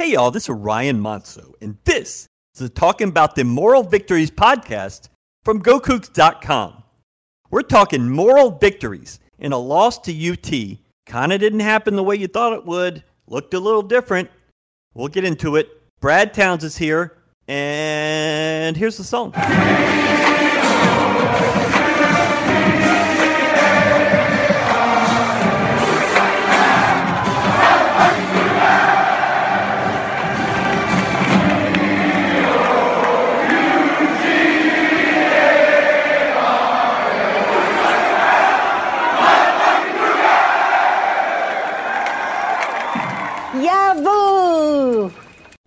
Hey, y'all, this is Ryan Monso, and this is the Talking About the Moral Victories podcast from GoCoogs.com. We're talking moral victories in a loss to UT. Kind of didn't happen the way you thought it would, looked a little different. We'll get into it. Brad Towns is here, and here's the song.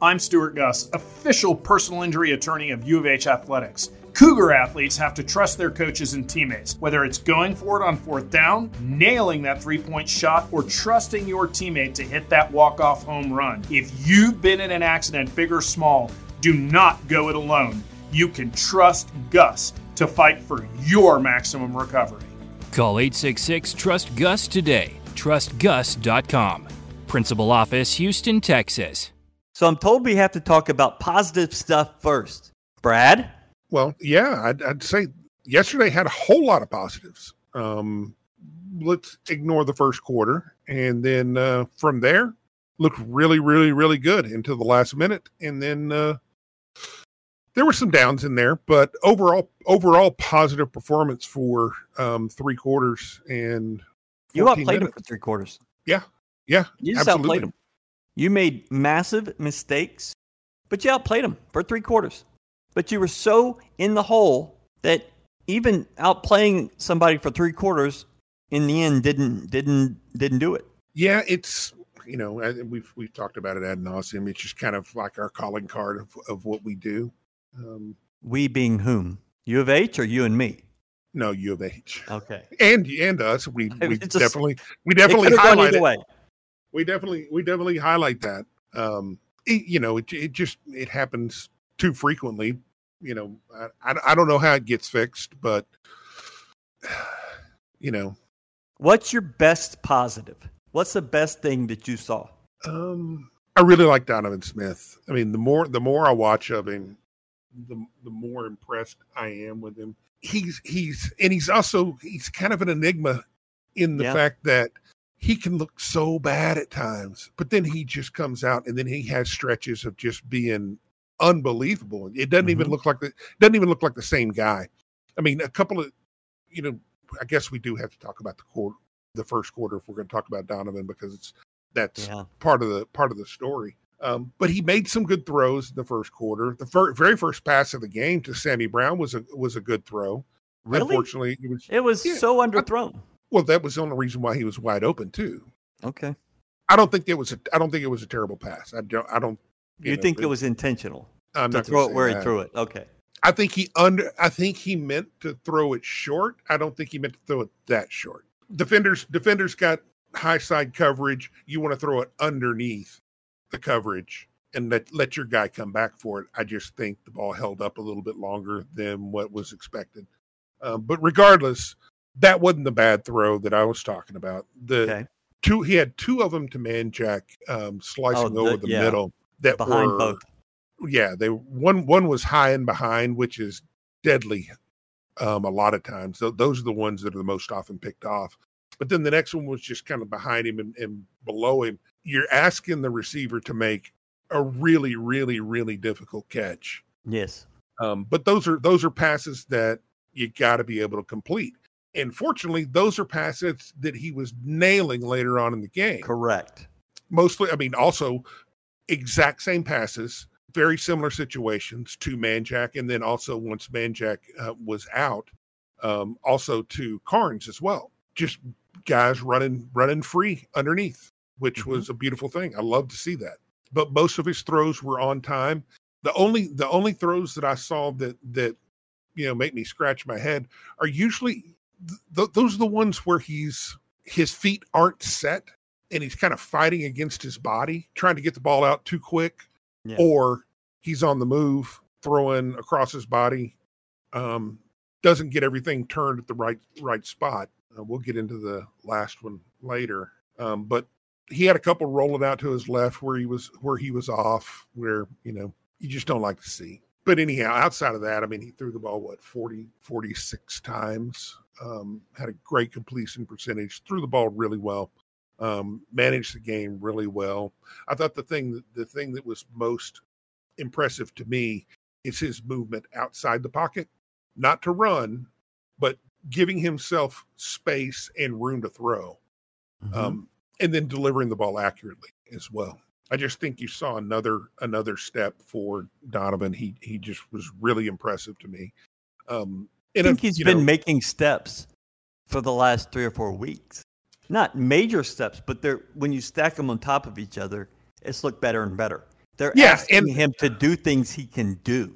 I'm Stewart Guss, official personal injury attorney of U of H Athletics. Cougar athletes have to trust their coaches and teammates, whether it's going for it on fourth down, nailing that three point shot, or trusting your teammate to hit that walk off home run. If you've been in an accident, big or small, do not go it alone. You can trust Guss to fight for your maximum recovery. Call 866 Trust Guss today. TrustGuss.com. Principal Office, Houston, Texas. So I'm told we have to talk about positive stuff first. Brad? Well, yeah, I'd, I'd say yesterday had a whole lot of positives. Um, let's ignore the first quarter, and then uh, from there, looked really, really, really good until the last minute, and then uh, there were some downs in there, but overall, overall positive performance for um, three quarters and You 14 outplayed him minutes. for three quarters. Yeah, yeah, You just absolutely. outplayed him. You made massive mistakes, but you outplayed them for three quarters. But you were so in the hole that even outplaying somebody for three quarters in the end didn't didn't didn't do it. Yeah, it's you know we've we've talked about it ad nauseum. It's just kind of like our calling card of, of what we do. Um, We being whom? U of H or you and me? no, U of H Okay. and and us. We we It's a- definitely we definitely highlight it. We definitely we definitely highlight that. Um, it, you know, it it just it happens too frequently. You know, I I, I don't know how it gets fixed, but you know, What's your best positive? What's the best thing that you saw? Um, I really like Donovan Smith. I mean, the more the more I watch of him, the the more impressed I am with him. He's he's and he's also he's kind of an enigma in the Yeah. fact that he can look so bad at times, but then he just comes out and then he has stretches of just being unbelievable. It doesn't even Mhm. look like the doesn't even look like the same guy. I mean, a couple of you know, I guess we do have to talk about the quarter, the first quarter if we're going to talk about Donovan because it's that's Yeah. part of the part of the story. Um, but he made some good throws in the first quarter. The fir- very first pass of the game to Sammy Brown was a was a good throw. Really? Unfortunately, it was It was Yeah. so underthrown. Well. That was the only reason why he was wide open too. Okay. I don't think it was a. I don't think it was a terrible pass. I don't. I don't. You, know, think it but was intentional I'm to throw it where he threw it? Okay. I think he under. I think he meant to throw it short. I don't think he meant to throw it that short. Defenders. Defenders got high side coverage. You want to throw it underneath the coverage and let let your guy come back for it. I just think the ball held up a little bit longer than what was expected. Um, but regardless, that wasn't the bad throw that I was talking about. The Okay. two he had two of them to Manjack um, slicing Oh, the- over the yeah. middle that Behind were both. yeah they one one was high and behind which is deadly um a lot of times Tho- those are the ones that are the most often picked off but then the next one was just kind of behind him and, and below him you're asking the receiver to make a really really really difficult catch Yes. um but those are those are passes that you got to be able to complete and fortunately those are passes that he was nailing later on in the game. Correct. mostly i mean also exact same passes very similar situations to manjack and then also once manjack uh, was out um, also to carnes as well. Just guys running running free underneath which Mhm. was a beautiful thing. I love to see that. But most of his throws were on time. The only the only throws that i saw that that you know make me scratch my head are usually th- th- those are the ones where he's his feet aren't set and he's kind of fighting against his body, trying to get the ball out too quick, Yeah. or he's on the move, throwing across his body, um, doesn't get everything turned at the right right spot. Uh, we'll get into the last one later, um, but he had a couple rolling out to his left where he was where he was off, where you know you just don't like to see. But anyhow, outside of that, I mean, he threw the ball what 40, 46 times. Um, had a great completion percentage. Threw the ball really well. Um, managed the game really well. I thought the thing the thing that was most impressive to me is his movement outside the pocket, not to run, but giving himself space and room to throw, mm-hmm. um, and then delivering the ball accurately as well. I just think you saw another another step for Donovan. He he just was really impressive to me. Um, I think a, he's been know, making steps for the last three or four weeks. Not major steps, but they're when you stack them on top of each other, it's looked better and better. They're yeah, asking and, him to do things he can do.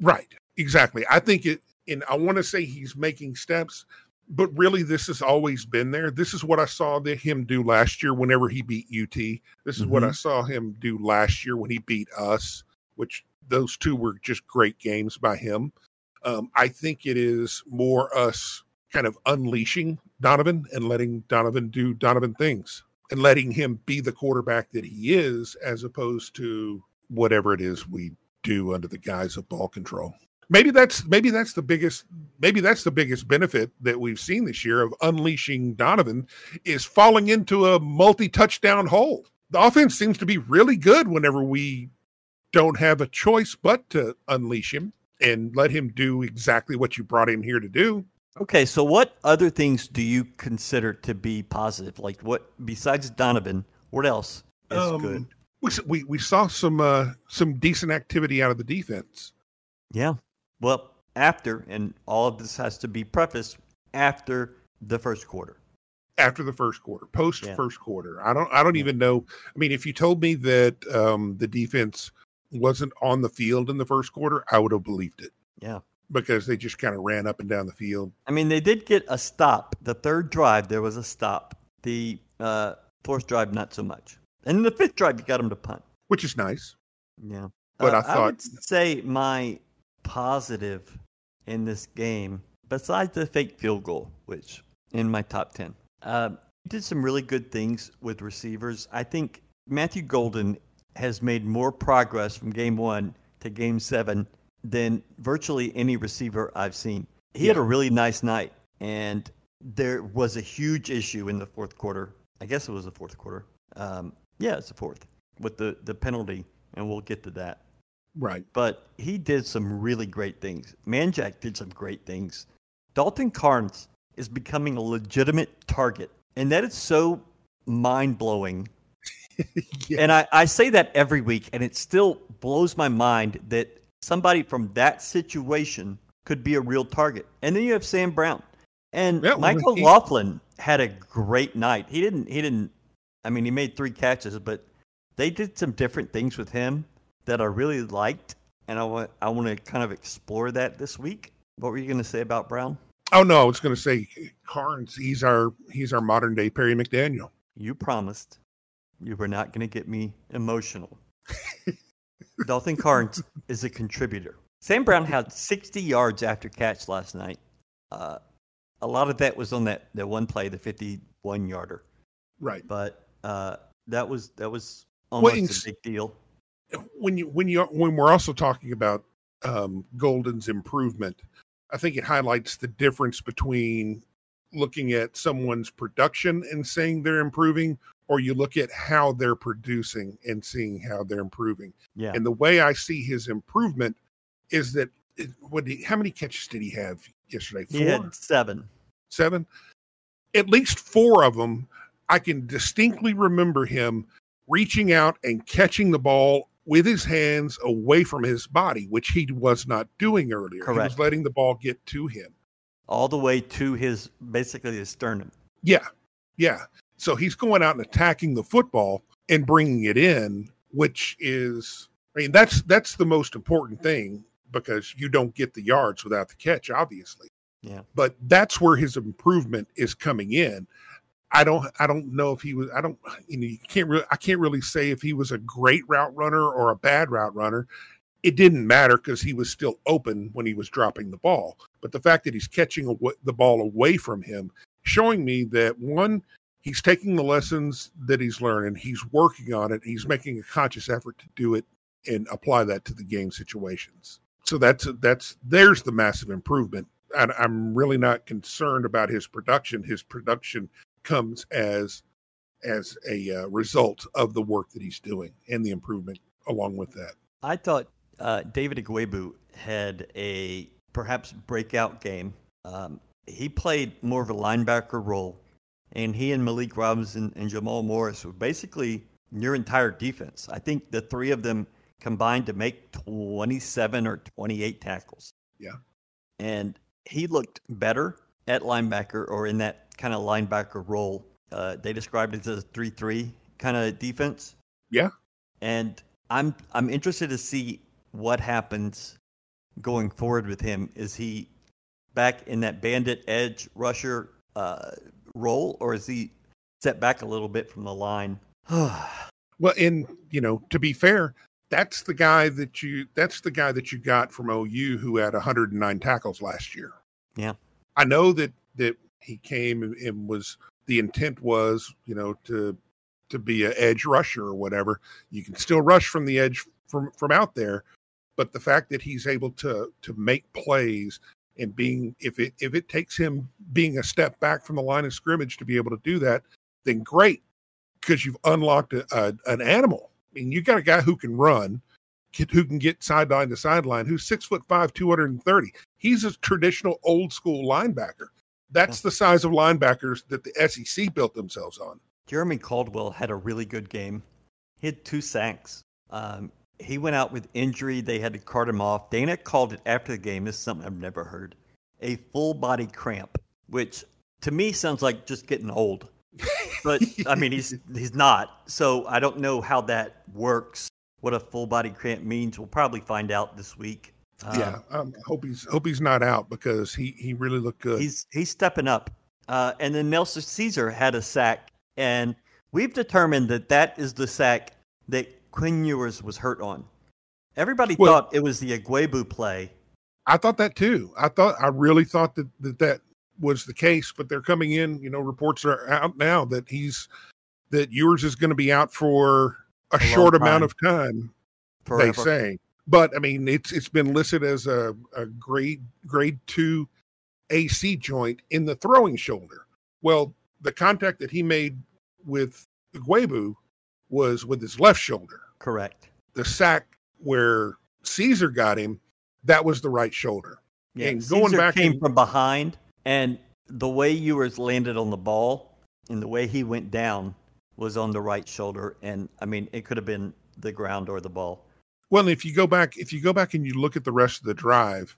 Right. Exactly. I think it and I want to say he's making steps, but really this has always been there. This is what I saw the, him do last year whenever he beat UT. This is mm-hmm. what I saw him do last year when he beat us, which those two were just great games by him. Um, I think it is more us kind of unleashing Donovan and letting Donovan do Donovan things and letting him be the quarterback that he is as opposed to whatever it is we do under the guise of ball control maybe that's maybe that's the biggest maybe that's the biggest benefit that we've seen this year of unleashing Donovan is falling into a multi-touchdown hole. The offense seems to be really good whenever we don't have a choice but to unleash him and let him do exactly what you brought him here to do. Okay, so what other things do you consider to be positive? Like what besides Donovan, what else is um, good? We, we we saw some uh some decent activity out of the defense. Yeah. Well, after, and all of this has to be prefaced after the first quarter. After the first quarter, post yeah. first quarter. I don't. I don't yeah. even know. I mean, if you told me that um, the defense wasn't on the field in the first quarter, I would have believed it. Yeah, because they just kind of ran up and down the field. I mean, they did get a stop. The third drive, there was a stop. The uh, fourth drive, not so much. And the fifth drive, you got them to punt, which is nice. Yeah, but uh, I thought I would say my positive in this game, besides the fake field goal, which in my top 10. Uh, did some really good things with receivers. I think Matthew Golden has made more progress from game one to game seven than virtually any receiver I've seen. He yeah. had a really nice night, and there was a huge issue in the fourth quarter. I guess it was the fourth quarter. Um, yeah, it's the fourth with the, the penalty, and we'll get to that. Right. But he did some really great things. Manjack did some great things. Dalton Carnes is becoming a legitimate target. And that is so mind blowing. yeah. And I, I say that every week, and it still blows my mind that somebody from that situation could be a real target. And then you have Sam Brown. And yeah, Michael he, Laughlin had a great night. He didn't he didn't I mean he made three catches, but they did some different things with him that I really liked, and I want I want to kind of explore that this week. What were you going to say about Brown? Oh no, I was going to say Carnes. He's our he's our modern day Perry McDaniel. You promised you were not going to get me emotional. Dalton Carnes is a contributor. Sam Brown had 60 yards after catch last night. Uh, a lot of that was on that, that one play, the 51 yarder. Right. But uh, that was that was almost well, a big deal when you when you when we're also talking about um, Golden's improvement, I think it highlights the difference between looking at someone's production and saying they're improving, or you look at how they're producing and seeing how they're improving. Yeah. And the way I see his improvement is that what he, how many catches did he have yesterday? Four? He had seven. Seven. At least four of them, I can distinctly remember him reaching out and catching the ball with his hands away from his body, which he was not doing earlier. Correct. He was letting the ball get to him. All the way to his basically his sternum. Yeah. Yeah. So he's going out and attacking the football and bringing it in, which is I mean that's that's the most important thing because you don't get the yards without the catch obviously. Yeah. But that's where his improvement is coming in. I don't I don't know if he was I don't you know you can't really I can't really say if he was a great route runner or a bad route runner. It didn't matter because he was still open when he was dropping the ball. But the fact that he's catching the ball away from him, showing me that one, he's taking the lessons that he's learning, he's working on it, he's making a conscious effort to do it and apply that to the game situations. So that's that's there's the massive improvement. And I'm really not concerned about his production. His production comes as as a uh, result of the work that he's doing and the improvement along with that. I thought uh, David Ugwoegbu had a perhaps breakout game. Um, he played more of a linebacker role, and he and Malik Robinson and Jamal Morris were basically your entire defense. I think the three of them combined to make 27 or 28 tackles. Yeah. And he looked better at linebacker or in that kind of linebacker role. Uh, they described it as a 3 3 kind of defense. Yeah. And I'm I'm interested to see what happens going forward with him. Is he back in that bandit edge rusher uh, role, or is he set back a little bit from the line? well, and you know, to be fair, that's the guy that you that's the guy that you got from OU who had 109 tackles last year. Yeah. I know that that he came and was the intent was, you know, to to be an edge rusher or whatever. You can still rush from the edge from from out there, but the fact that he's able to to make plays and being if it if it takes him being a step back from the line of scrimmage to be able to do that, then great because you've unlocked a, a, an animal. I mean, you got a guy who can run, who can get sideline to sideline, who's six foot five, two hundred and thirty. He's a traditional old school linebacker. That's the size of linebackers that the SEC built themselves on. Jeremy Caldwell had a really good game. He had two sacks. Um, he went out with injury. They had to cart him off. Dana called it after the game. This is something I've never heard. A full body cramp, which to me sounds like just getting old. But I mean, he's he's not. So I don't know how that works. What a full body cramp means, we'll probably find out this week. yeah, I um, hope he's hope he's not out because he he really looked good. He's he's stepping up. Uh, and then Nelson Ceaser had a sack, and we've determined that that is the sack that Quinn Ewers was hurt on. Everybody well, thought it was the Ugwoegbu play. I thought that too. I thought I really thought that, that that was the case, but they're coming in. You know, reports are out now that he's that Ewers is going to be out for a, a short amount of time. Forever. They say, but I mean, it's it's been listed as a, a grade grade two AC joint in the throwing shoulder. Well, the contact that he made with Ugwoegbu was with his left shoulder. Correct. The sack where Ceaser got him, that was the right shoulder. Yeah, and going Ceaser back came and, from behind, and the way Ewers landed on the ball and the way he went down was on the right shoulder. And I mean, it could have been the ground or the ball. Well, if you go back, if you go back and you look at the rest of the drive,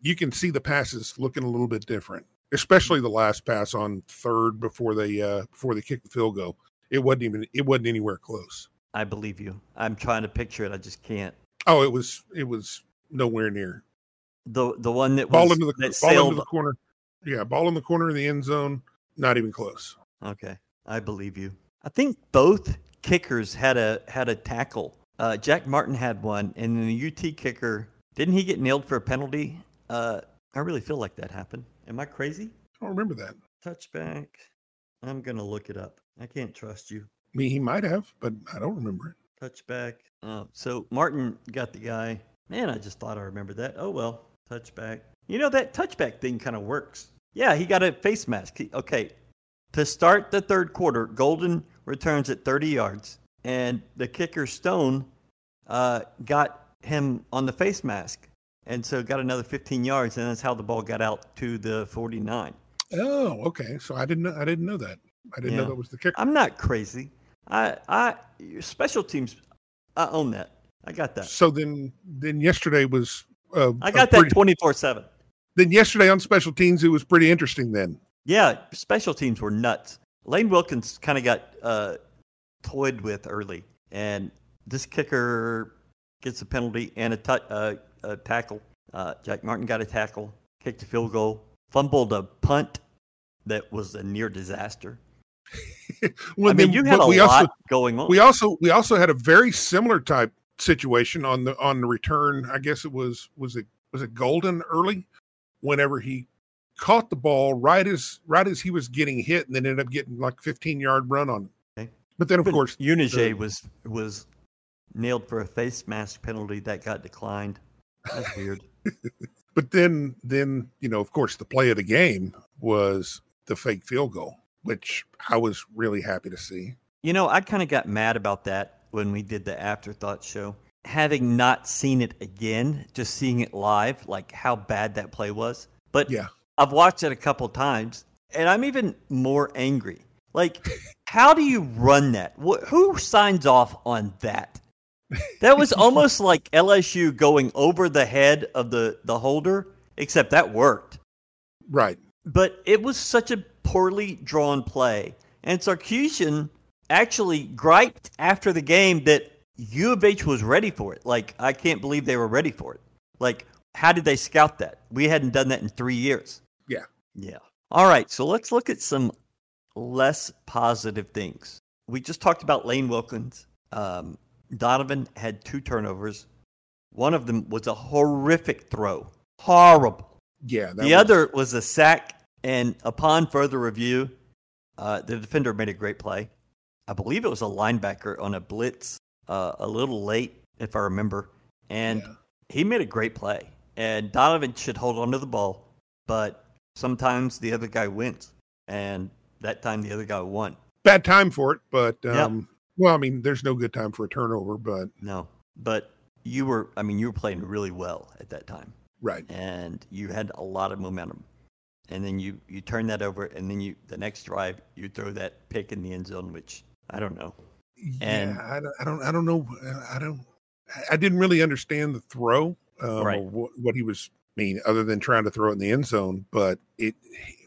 you can see the passes looking a little bit different, especially the last pass on third before they uh, before they kick the field goal. It wasn't even it wasn't anywhere close. I believe you. I'm trying to picture it. I just can't. Oh, it was it was nowhere near. The the one that ball was, into the ball sailed... into the corner. Yeah, ball in the corner of the end zone. Not even close. Okay, I believe you. I think both kickers had a had a tackle. Uh, Jack Martin had one, and then the UT kicker didn't he get nailed for a penalty? Uh, I really feel like that happened. Am I crazy? I don't remember that. Touchback. I'm gonna look it up. I can't trust you. I mean, he might have, but I don't remember it. Touchback. Oh, so Martin got the guy. Man, I just thought I remembered that. Oh well, touchback. You know that touchback thing kind of works. Yeah, he got a face mask. He, okay, to start the third quarter, Golden returns at 30 yards, and the kicker Stone uh, got him on the face mask, and so got another 15 yards, and that's how the ball got out to the 49. Oh, okay. So I didn't know, I didn't know that. I didn't yeah. know that was the kicker. I'm not crazy. I I special teams. I own that. I got that. So then then yesterday was. Uh, I got that 24 seven. Then yesterday on special teams, it was pretty interesting. Then. Yeah, special teams were nuts. Laine Wilkins kind of got uh, toyed with early, and this kicker gets a penalty and a, t- uh, a tackle. Uh, Jack Martin got a tackle, kicked a field goal, fumbled a punt that was a near disaster. well, I mean, you had a lot also, going on. We also we also had a very similar type situation on the on the return. I guess it was was it was it Golden early, whenever he caught the ball right as right as he was getting hit, and then ended up getting like 15 yard run on it. Okay. But then, of But course, Unige was was nailed for a face mask penalty that got declined. That's weird. But then, then you know, of course, the play of the game was the fake field goal, which I was really happy to see. You know, I kind of got mad about that when we did the afterthought show. Having not seen it again, just seeing it live, like how bad that play was. But Yeah, I've watched it a couple times, and I'm even more angry. Like, how do you run that? Who signs off on that? That was almost like LSU going over the head of the, the holder, except that worked. right. But it was such a poorly drawn play. And Sarkisian actually griped after the game that U of H was ready for it. Like, I can't believe they were ready for it. Like, how did they scout that? We hadn't done that in three years. Yeah. Yeah. All right. So let's look at some less positive things. We just talked about Laine Wilkins. Um, Donovan had two turnovers. One of them was a horrific throw. Horrible Yeah, that the was- other was a sack, and upon further review, uh, the defender made a great play. I believe it was a linebacker on a blitz, uh, a little late, if I remember, and Yeah. he made a great play. And Donovan should hold on to the ball, but sometimes the other guy wins, and that time the other guy won. bad time for it, but Yeah. um, well, I mean, there's no good time for a turnover, but No, but you were, I mean, you were playing really well at that time. right, and you had a lot of momentum. And then you you turn that over, and then you the next drive you throw that pick in the end zone, which I don't know. And- yeah, I don't, I don't, I don't know, I don't, I didn't really understand the throw, um, Right. or what, what he was I mean, other than trying to throw it in the end zone, but it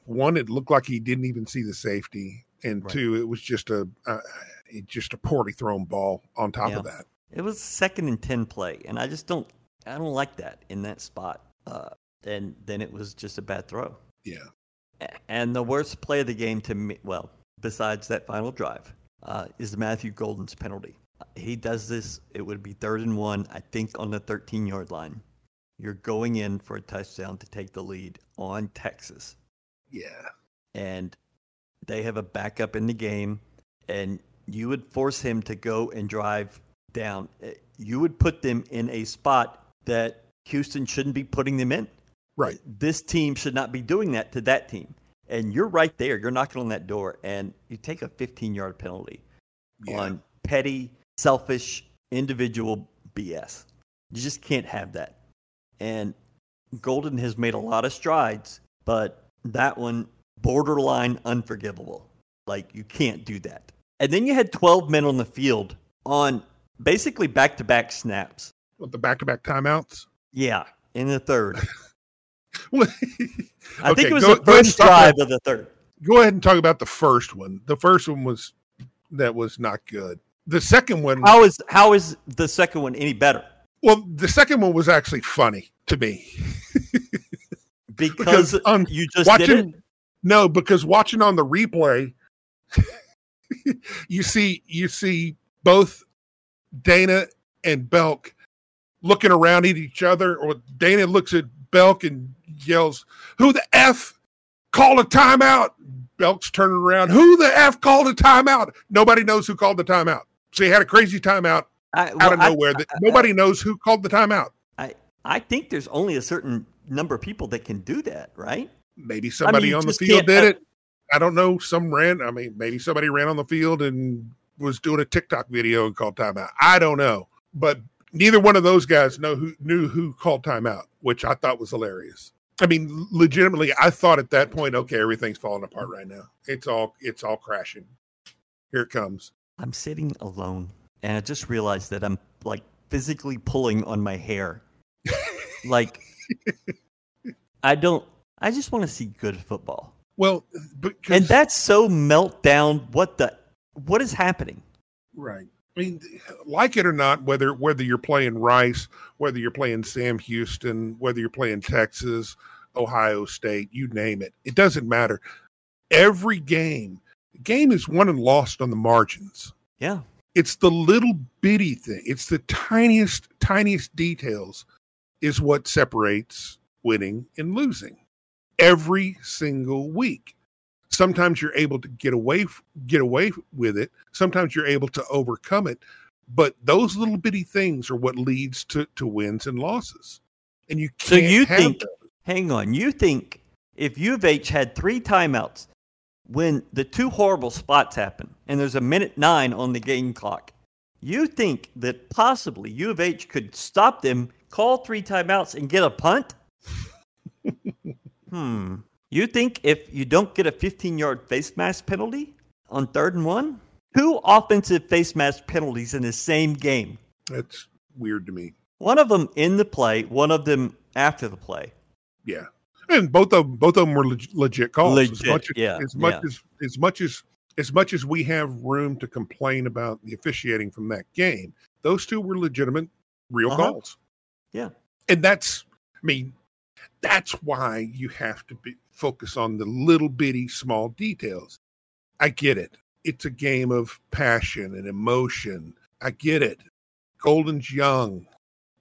one, it looked like he didn't even see the safety, and Right. two, it was just a, uh, it just a poorly thrown ball on top of that. It was second and ten play, and I just don't I don't like that in that spot. Uh, and then it was just a bad throw. Yeah, And the worst play of the game to me, well, besides that final drive, uh, is Matthew Golden's penalty. He does this. It would be third and one, I think, on the 13 yard line. You're going in for a touchdown to take the lead on Texas, yeah, and they have a backup in the game, and you would force him to go and drive down. Uh, You would put them in a spot that Houston shouldn't be putting them in right. this team should not be doing that to that team. And you're right there. You're knocking on that door, and you take a 15 yard penalty Yeah. on petty, selfish, individual BS. You just can't have that. And Golden has made a lot of strides, but that one borderline unforgivable. Like you can't do that. And then you had 12 men on the field on basically back to back snaps. With the back to back timeouts. Yeah, in the third. I think it was go- the go ahead and first drive about- of the third. go ahead and talk about the first one. The first one was that was not good. The second one, How is how is the second one any better? well, the second one was actually funny to me. Because, Because, um, you just watching- did it. No, because watching on the replay, you see you see both Dana and Belk looking around at each other, or Dana looks at Belk and yells, "Who the f called a timeout?" Belk's turning around, "Who the f called a timeout?" Nobody knows who called the timeout. So he had a crazy timeout I, out well, of I- nowhere that nobody knows who called the timeout. I, I think there's only a certain number of people that can do that, right? Maybe somebody you on the field did uh, it. I don't know. Some ran. I mean, maybe somebody ran on the field and was doing a TikTok video and called timeout. I don't know, but neither one of those guys know who knew who called timeout, which I thought was hilarious. I mean, legitimately, I thought at that point, okay, everything's falling apart right now. It's all it's all crashing. Here it comes. I'm sitting alone, and I just realized that I'm like physically pulling on my hair. like, I don't. I just want to see good football, Well, and that's so meltdown. What the? What is happening? Right. I mean, like it or not, whether whether you're playing Rice, whether you're playing Sam Houston, whether you're playing Texas, Ohio State, you name it, it doesn't matter. Every game, game is won and lost on the margins. Yeah, It's the little bitty thing. It's the tiniest, tiniest details is what separates winning and losing. every single week. Sometimes you're able to get away get away with it. Sometimes you're able to overcome it. But those little bitty things are what leads to, to wins and losses. And you So you think, those. hang on, you think if U of H had three timeouts when the two horrible spots happen and there's a minute nine on the game clock, you think that possibly U of H could stop them, call three timeouts, and get a punt? hmm. You think if you don't get a 15 yard face mask penalty on third and one? Two offensive face mask penalties in the same game. That's weird to me. One of them in the play, one of them after the play. Yeah, and both of both of them were leg- legit calls. as much as, yeah, as much yeah. as as much as as much as we have room to complain about the officiating from that game, those two were legitimate, real Uh-huh. calls. Yeah. and that's I mean, that's why you have to be focus on the little bitty small details. I get it. It's a game of passion and emotion. I get it. Golden's young.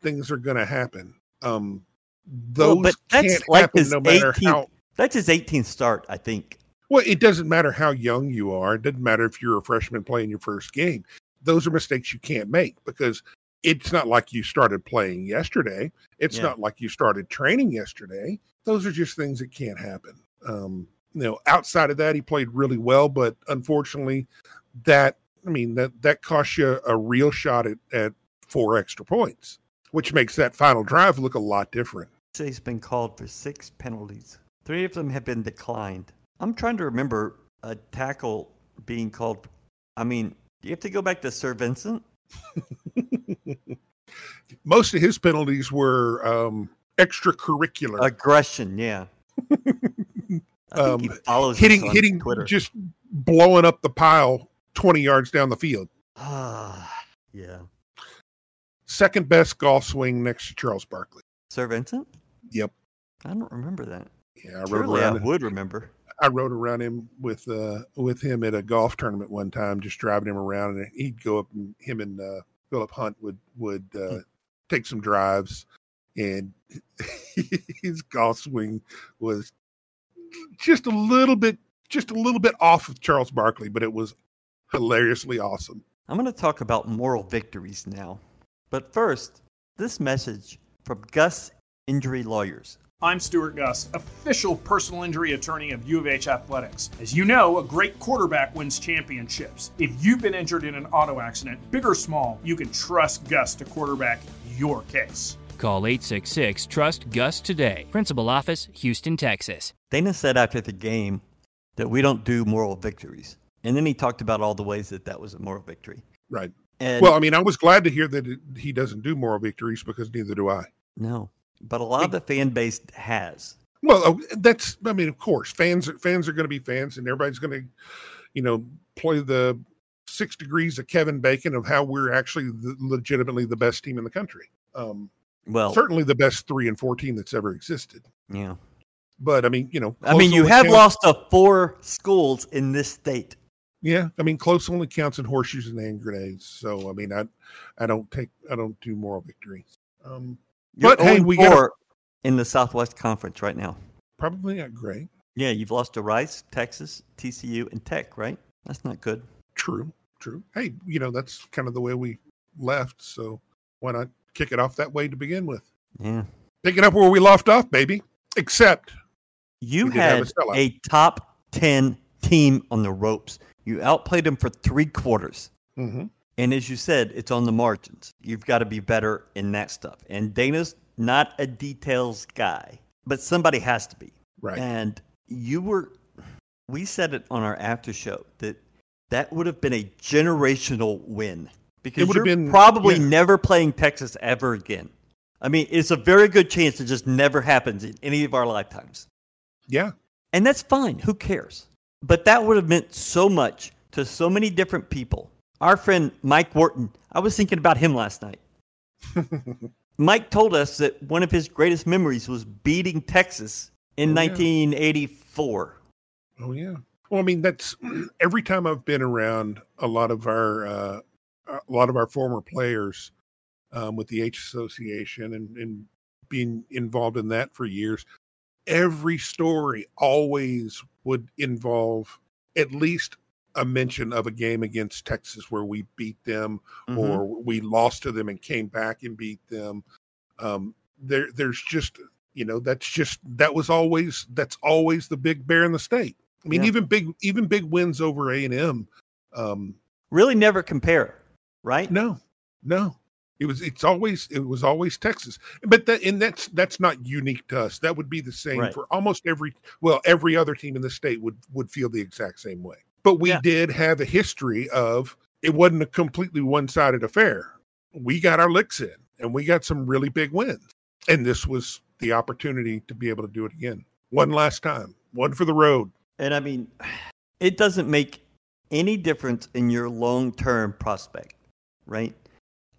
Things are going to happen. Um, those Well, but that's can't like happen his no matter 18th how. That's his 18th start, I think. Well, it doesn't matter how young you are. It doesn't matter if you're a freshman playing your first game. Those are mistakes you can't make because it's not like you started playing yesterday. It's Yeah. not like you started training yesterday. Those are just things that can't happen. Um, you know, outside of that, he played really well, but unfortunately, that I mean that that costs you a real shot at, at four extra points, which makes that final drive look a lot different. He's been called for six penalties. Three of them have been declined. I'm trying to remember a tackle being called. I mean, you have to go back to Sir Vincent. Most of his penalties were um, extracurricular. Aggression, yeah. I think he Um, follows hitting on hitting Twitter. just blowing up the pile 20 yards down the field Ah, yeah. second best golf swing next to charles barkley Sir Vincent? Yep. I don't remember that. yeah i rode Surely I around would remember. i rode around him with uh with him at a golf tournament one time just driving him around and he'd go up and him and uh philip hunt would would uh take some drives and his golf swing was just a little bit just a little bit off of charles barkley but it was hilariously awesome I'm going to talk about moral victories now. But first, this message from Guss Injury Lawyers. I'm Stewart Guss, official personal injury attorney of U of H Athletics. As you know, a great quarterback wins championships. If you've been injured in an auto accident, big or small, you can trust Guss to quarterback your case. Call 866 Trust Guss today. Principal Office, Houston, Texas. Dana said after the game that we don't do moral victories. And then he talked about all the ways that that was a moral victory. right And well i mean i was glad to hear that it, he doesn't do moral victories because neither do i no, but a lot of the fan base has. Well, oh, that's I mean, of course, fans are fans are going to be fans, and everybody's going to, you know, play the six degrees of Kevin Bacon of how we're actually the, legitimately the best team in the country. Um, Well, certainly the best three and four team that's ever existed. yeah. But I mean, you know, I mean, you have counts- lost to four schools in this state. Yeah, I mean, close only counts in horseshoes and hand grenades. So I mean, I I don't take I don't do moral victories. Um, You're But, hey, we gotta- in the Southwest Conference right now. probably not great. Yeah, you've lost to Rice, Texas, TCU, and Tech, right? That's not good. True, true. Hey, you know, that's kind of the way we left. So why not kick it off that way to begin with? Yeah. Pick it up where we left off, baby. Except You have a had a top 10 team on the ropes. You outplayed them for three quarters. Mhm. And as you said, it's on the margins. You've got to be better in that stuff. And Dana's not a details guy, but somebody has to be. right. And you were, we said it on our after show that that would have been a generational win because would you're have been- probably yeah. never playing Texas ever again. I mean, it's a very good chance it just never happens in any of our lifetimes. yeah. And that's fine. Who cares? But that would have meant so much to so many different people. Our friend Mike Wharton, I was thinking about him last night. Mike told us that one of his greatest memories was beating Texas in Oh, yeah. 1984. Oh yeah. Well, I mean, that's every time I've been around a lot of our uh, a lot of our former players um, with the H Association and, and being involved in that for years. every story always would involve at least a mention of a game against Texas where we beat them Mhm. or we lost to them and came back and beat them. Um, there, there's just you know that's just that was always that's always the big bear in the state. I mean, Yeah. even big even big wins over A and M. Um, Really never compare, right? no, no, it was it's always it was always Texas. But that and that's that's not unique to us. That would be the same Right. for almost every well every other team in the state would would feel the exact same way. But we Yeah. did have a history of it wasn't a completely one sided affair. We got our licks in and we got some really big wins. And this was the opportunity to be able to do it again. One last time. One for the road. And I mean, it doesn't make any difference in your long term prospect, right?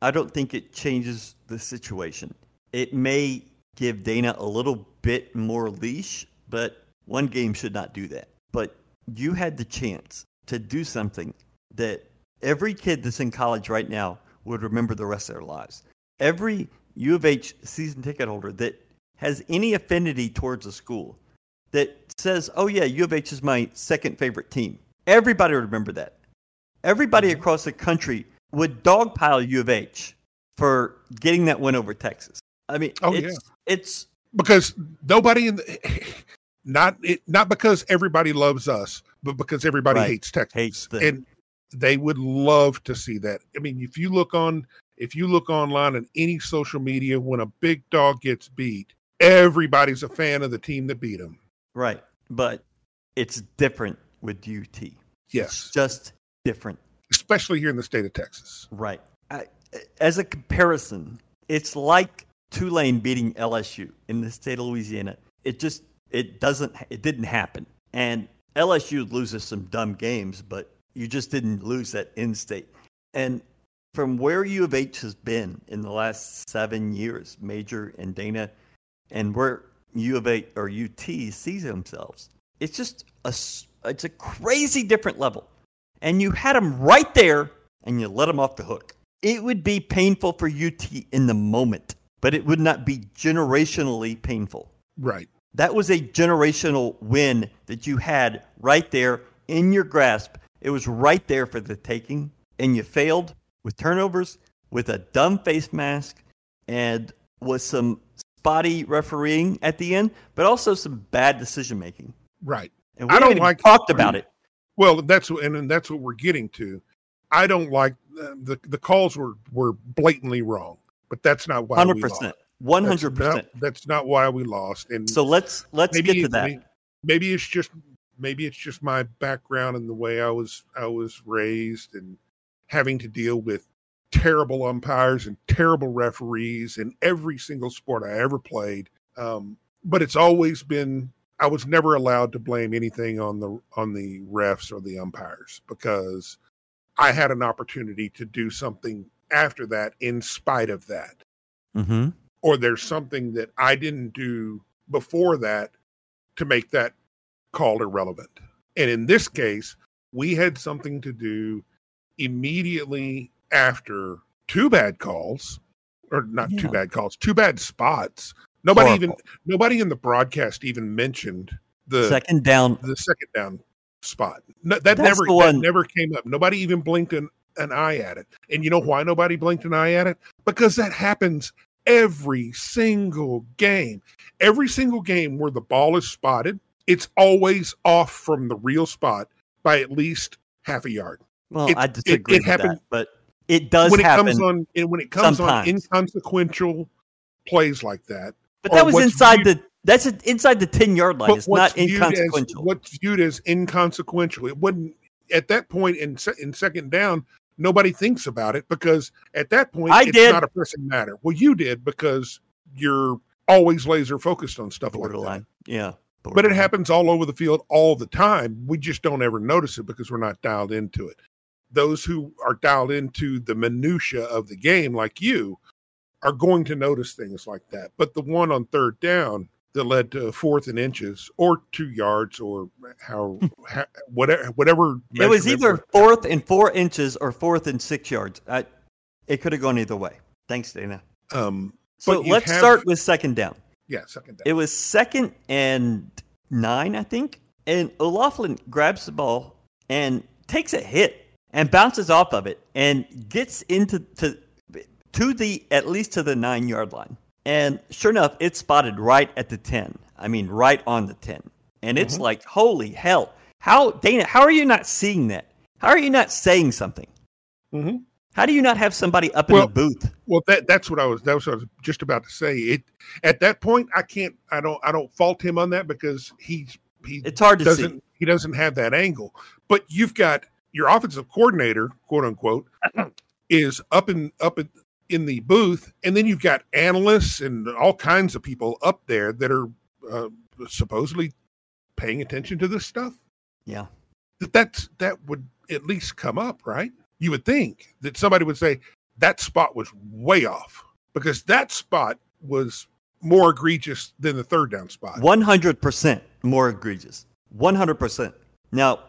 I don't think it changes the situation. It may give Dana a little bit more leash, but one game should not do that. But you had the chance to do something that every kid that's in college right now would remember the rest of their lives. Every U of H season ticket holder that has any affinity towards a school that says, "Oh yeah, U of H is my second favorite team." Everybody would remember that. Everybody Mm-hmm. across the country would dogpile U of H for getting that win over Texas. I mean, Oh, it's it's because nobody in the not it, not because everybody loves us, but because everybody Right. hates Texas. Hates and they would love to see that. I mean, if you look on if you look online on any social media when a big dog gets beat, everybody's a fan of the team that beat them. right, but it's different with UT. It's Yes, just different. Especially here in the state of Texas. Right. I, as a comparison, it's like Tulane beating LSU in the state of Louisiana. It just it doesn't it didn't happen. And LSU loses some dumb games, but you just didn't lose that in state. And from where U of H has been in the last seven years, Major and Dana, and where U of H or UT sees themselves, it's just a it's a crazy different level and you had them right there and you let them off the hook. It would be painful for UT in the moment, but it would not be generationally painful. Right. That was a generational win that you had right there in your grasp. It was right there for the taking, and you failed with turnovers, with a dumb face mask, and with some spotty refereeing at the end, but also some bad decision making. Right. And we I don't even like- talked about it. Well, that's and, and that's what we're getting to. I don't like uh, the the calls were were blatantly wrong, but that's not why we Hundred lost. percent, hundred percent. That's not why we lost. And So let's let's get to that. Maybe, maybe it's just maybe it's just my background and the way I was I was raised and having to deal with terrible umpires and terrible referees in every single sport I ever played. Um, but it's always been I was never allowed to blame anything on the on the refs or the umpires because I had an opportunity to do something after that in spite of that Mm-hmm. or there's something that I didn't do before that to make that call irrelevant. And in this case, we had something to do immediately after two bad calls, or not two bad calls, two bad spots. Nobody even nobody in the broadcast even mentioned the Second down. the second down spot. No, that That's never the that never came up. Nobody even blinked an, an eye at it. And you know why nobody blinked an eye at it? Because that happens every single game. Every single game where the ball is spotted, it's always off from the real spot by at least half a yard. Well, It- I it- disagree it with happened- that, but it does when it happen. comes on and when it comes sometimes. on inconsequential plays like that. But that was inside viewed- the. That's inside the ten yard line. It's not viewed as- inconsequential. what's viewed as inconsequential. It wouldn't at that point in in second down. Nobody thinks about it because at that point I it's did. not a pressing matter. Well, you did because you're always laser focused on stuff like borderline. that. Yeah, But it happens all over the field all the time. We just don't ever notice it because we're not dialed into it. Those who are dialed into the minutia of the game, like you, are going to notice things like that. But the one on third down that led to fourth and inches, or two yards, or how, how whatever whatever It was either fourth and four inches or fourth and six yards. I, it could have gone either way. Thanks, Dana. Um, So But let's have- start with second down. Yeah, second down. It was second and nine, I think. And O'Laughlin grabs the ball and takes a hit and bounces off of it and gets into to to the at least to the nine yard line. And sure enough, it's spotted right at the ten. I mean, right on the ten. And it's Mm-hmm. like, holy hell! How Dana? How are you not seeing that? How are you not saying something? Mhm. How do you not have somebody up in the booth? Well, that that's what I was. That was what I was just about to say. It at that point, I can't. I don't. I don't fault him on that because he's he It's hard to doesn't see. he doesn't have that angle. But you've got your offensive coordinator, quote unquote, is up in up in, in the booth, and then you've got analysts and all kinds of people up there that are uh, supposedly paying attention to this stuff. Yeah. That that's that would at least come up, right? You would think that somebody would say that spot was way off because that spot was more egregious than the third down spot. 100% more egregious. 100%. Now,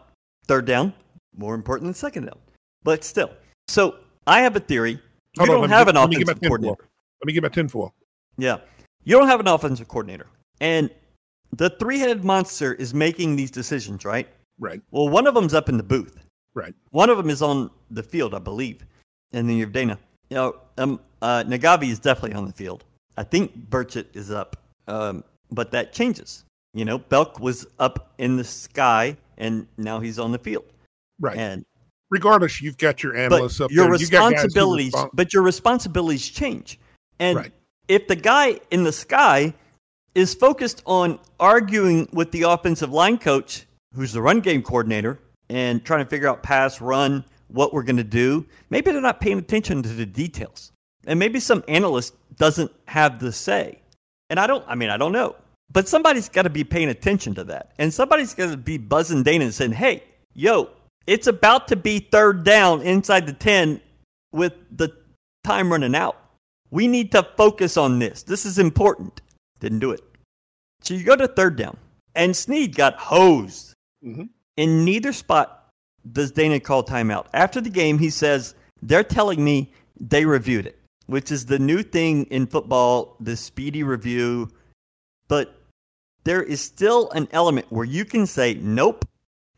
third down, more important than second down. But still. So I have a theory. You on, don't have get- an offensive coordinator. Let me get my tinfoil. Yeah. You don't have an offensive coordinator. And the three headed monster is making these decisions, right? Right, Well, one of them's up in the booth. right. One of them is on the field, I believe. And then you have Dana. You know, um, uh, Nagavi is definitely on the field. I think Burchett is up, um, but that changes. You know, Belk was up in the sky, and now he's on the field. Right. And Regardless, you've got your analysts but up your there. You got responsibilities, but your responsibilities change. And Right. if the guy in the sky is focused on arguing with the offensive line coach, who's the run game coordinator, and trying to figure out pass, run, what we're going to do, maybe they're not paying attention to the details. And maybe some analyst doesn't have the say. And I don't, I mean, I don't know. But somebody's got to be paying attention to that. And somebody's got to be buzzing Dana and saying, hey, yo, it's about to be third down inside the 10 with the time running out. We need to focus on this. This is important. Didn't do it. So you go to third down, and Snead got hosed. Mhm. In neither spot does Dana call timeout. After the game, he says, They're telling me they reviewed it, which is the new thing in football, the speedy review. But there is still an element where you can say, Nope,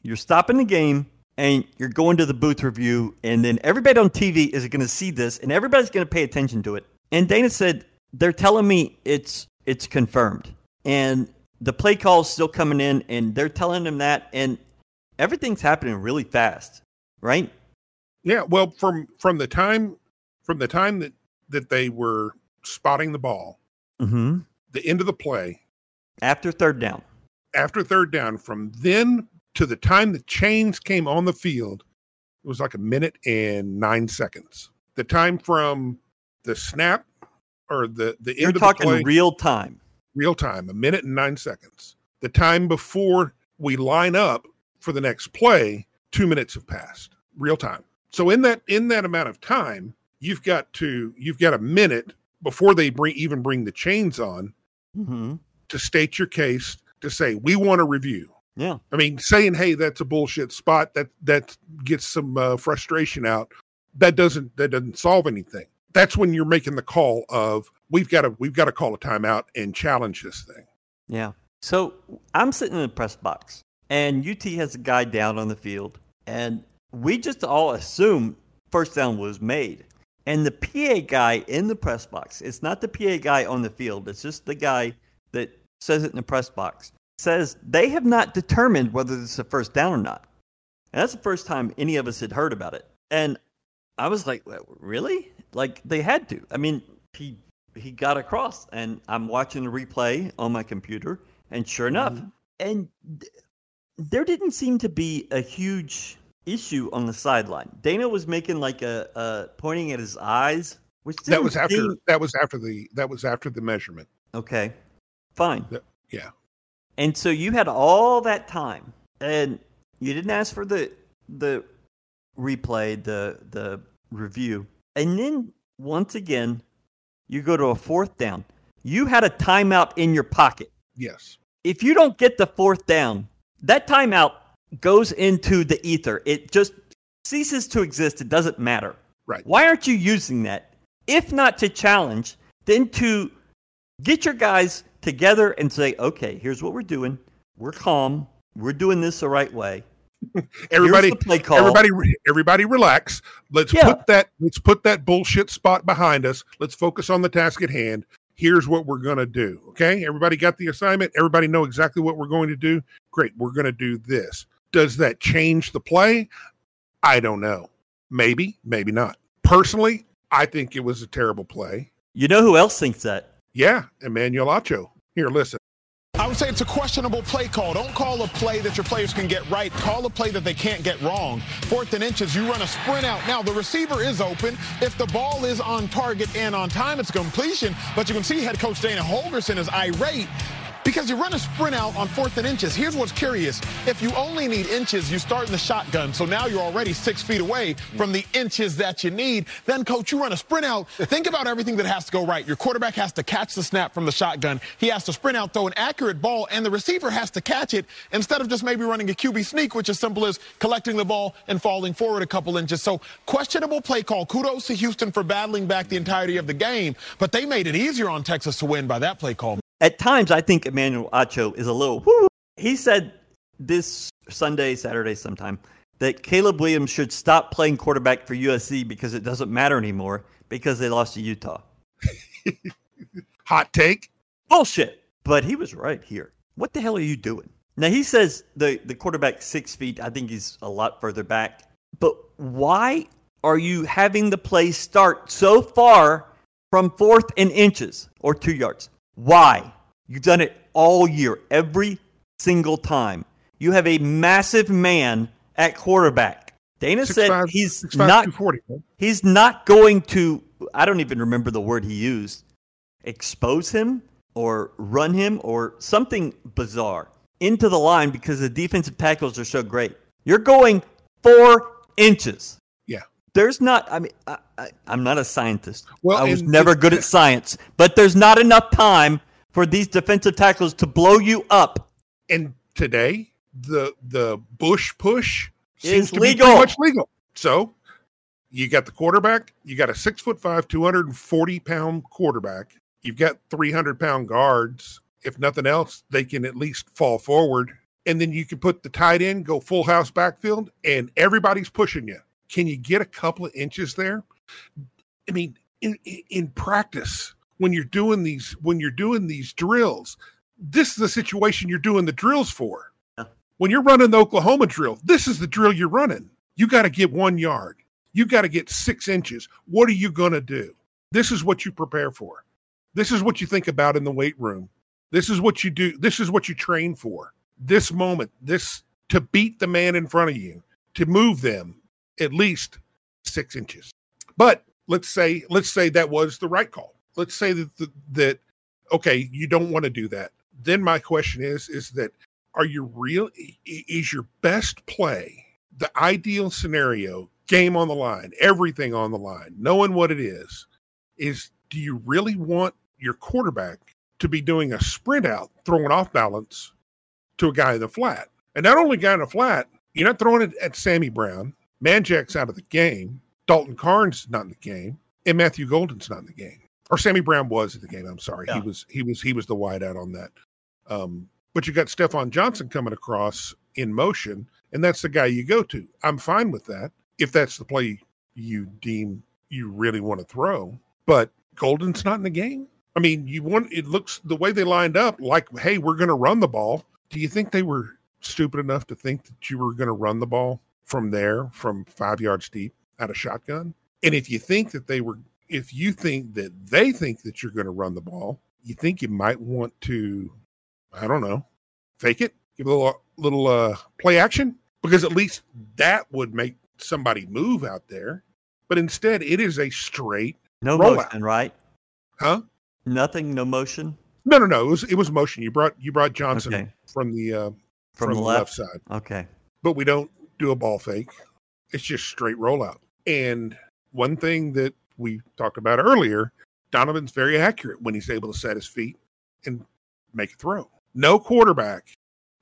you're stopping the game and you're going to the booth review, and then everybody on TV is going to see this, and everybody's going to pay attention to it. And Dana said they're telling me it's it's confirmed, and the play call's still coming in, and they're telling him that, and everything's happening really fast, right? Yeah, well, from from the time from the time that that they were spotting the ball, Mm-hmm. the end of the play, After third down, after third down, from then to the time the chains came on the field, it was like a minute and nine seconds. The time from the snap or the the you're end of the play, real time. real time, a minute and nine seconds. The time before we line up for the next play, two minutes have passed, real time. So in that in that amount of time, you've got to you've got a minute before they bring even bring the chains on Mm-hmm. to state your case to say we want a review. Yeah, I mean, saying hey that's a bullshit spot that that gets some uh, frustration out. That doesn't that doesn't solve anything. That's when you're making the call of we've got to we've got to call a timeout and challenge this thing. yeah. So I'm sitting in the press box, and UT has a guy down on the field, and we just all assume first down was made. And the PA guy in the press box, it's not the PA guy on the field, it's just the guy that says it in the press box, says they have not determined whether this is a first down or not. And that's the first time any of us had heard about it. And I was like, really? Like they had to. I mean, he he got across, and I'm watching the replay on my computer, and sure mm-hmm. enough, and th- there didn't seem to be a huge issue on the sideline. Dana was making like a, a pointing at his eyes, which that was after seem- that was after the that was after the measurement. Okay, fine. That- yeah. And so you had all that time, and you didn't ask for the the replay, the the review, and then once again, you go to a fourth down. You had a timeout in your pocket. Yes. If you don't get the fourth down, that timeout goes into the ether. It just ceases to exist. It doesn't matter. Right. Why aren't you using that? If not to challenge, then to get your guys together and say, okay, here's what we're doing. We're calm. We're doing this the right way. Everybody, play call. everybody, everybody, relax. Let's Yeah. put that. Let's put that bullshit spot behind us. Let's focus on the task at hand. Here's what we're gonna do. Okay, everybody got the assignment. Everybody know exactly what we're going to do. Great, we're gonna do this. Does that change the play? I don't know. Maybe, maybe not. Personally, I think it was a terrible play. You know who else thinks that? Yeah, Emmanuel Acho. Here, listen. I would say it's a questionable play call. Don't call a play that your players can get right. Call a play that they can't get wrong. Fourth and inches, you run a sprint out. Now, the receiver is open. If the ball is on target and on time, it's completion. But you can see head coach Dana Holgorsen is irate because you run a sprint out on fourth and inches. Here's what's curious. If you only need inches, you start in the shotgun. So now you're already six feet away from the inches that you need. Then, coach, you run a sprint out. Think about everything that has to go right. Your quarterback has to catch the snap from the shotgun. He has to sprint out, throw an accurate ball, and the receiver has to catch it instead of just maybe running a QB sneak, which is simple as collecting the ball and falling forward a couple inches. So questionable play call. Kudos to Houston for battling back the entirety of the game, but they made it easier on Texas to win by that play call. At times, I think Emmanuel Acho is a little. Whoo. He said this Sunday, Saturday, sometime that Caleb Williams should stop playing quarterback for USC because it doesn't matter anymore because they lost to Utah. Hot take. Bullshit. But he was right here. What the hell are you doing? Now he says the the quarterback six feet. I think he's a lot further back. But why are you having the play start so far from fourth and inches or two yards? Why? You've done it all year, every single time. You have a massive man at quarterback. Dana said 6'5", he's 6'5", not 240. he's not going to I don't even remember the word he used. Expose him or run him or something bizarre into the line because the defensive tackles are so great. You're going four inches. There's not. I mean, I, I, I'm not a scientist. Well, I was and never good at science, but there's not enough time for these defensive tackles to blow you up. and today the the tush push Is seems to be legal. pretty much legal. So you got the quarterback, you got a six foot five, two hundred and forty pound quarterback. You've got three hundred pound guards. If nothing else, they can at least fall forward. And then you can put the tight end, go full house backfield, and everybody's pushing you. Can you get a couple of inches there? I mean, in, in- practice, when you're doing these, when you're doing these drills, this is the situation you're doing the drills for. When you're running the Oklahoma drill, this is the drill you're running. You got to get one yard. You got to get six inches. What are you going to do? This is what you prepare for. This is what you think about in the weight room. This is what you do. This is what you train for. This moment, this to beat the man in front of you, to move them at least six inches. But let's say, let's say that was the right call. Let's say that that, okay, you don't want to do that. Then my question is, is that are you real? Is your best play the ideal scenario? Game on the line, everything on the line, knowing what it is. Is do you really want your quarterback to be doing a sprint out, throwing off balance to a guy in the flat? And not only guy in the flat, you're not throwing it at Sammy Brown. Manjack's out of the game. Dalton Carnes not in the game, and Matthew Golden's not in the game. Or Sammy Brown was in the game. I'm sorry, he was he was he was the wideout on that. Um, but you got Stephon Johnson coming across in motion, and that's the guy you go to. I'm fine with that if that's the play you deem you really want to throw. But Golden's not in the game. I mean, you want it looks the way they lined up like, hey, we're going to run the ball. Do you think they were stupid enough to think that you were going to run the ball from there, from five yards deep, out of shotgun? And if you think that they were, if you think that they think that you're going to run the ball, you think you might want to, I don't know, fake it, give a little little uh, play action, because at least that would make somebody move out there. But instead, it is a straight, No Rollout. motion, right? huh? Nothing, no motion No, no, no. It was it was motion. You brought you brought Johnson Okay. from the uh, from, the left. side, Okay. but we don't do a ball fake. It's just straight rollout. And one thing that we talked about earlier, Donovan's very accurate when he's able to set his feet and make a throw. No quarterback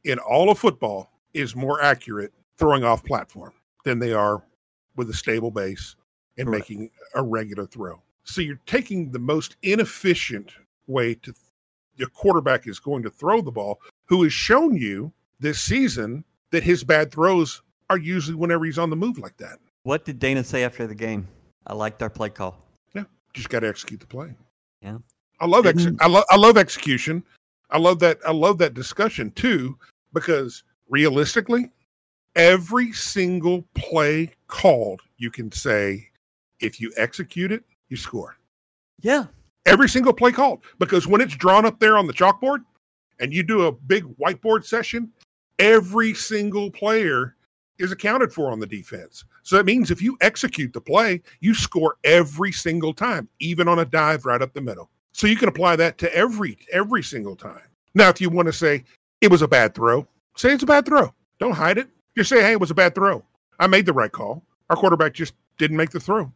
in all of football is more accurate throwing off platform than they are with a stable base and Correct. making a regular throw. So you're taking the most inefficient way to the quarterback is going to throw the ball, who has shown you this season that his bad throws are usually whenever he's on the move like that. What did Dana say after the game? I liked our play call. Yeah, just got to execute the play. Yeah. I love ex- I love I love execution. I love that I love that discussion too because realistically, every single play called, you can say if you execute it, you score. Yeah. Every single play called because when it's drawn up there on the chalkboard and you do a big whiteboard session, every single player is accounted for on the defense. So that means if you execute the play, you score every single time, even on a dive right up the middle. So you can apply that to every every single time. Now, if you want to say it was a bad throw, say it's a bad throw. Don't hide it. Just say, hey, it was a bad throw. I made the right call. Our quarterback just didn't make the throw.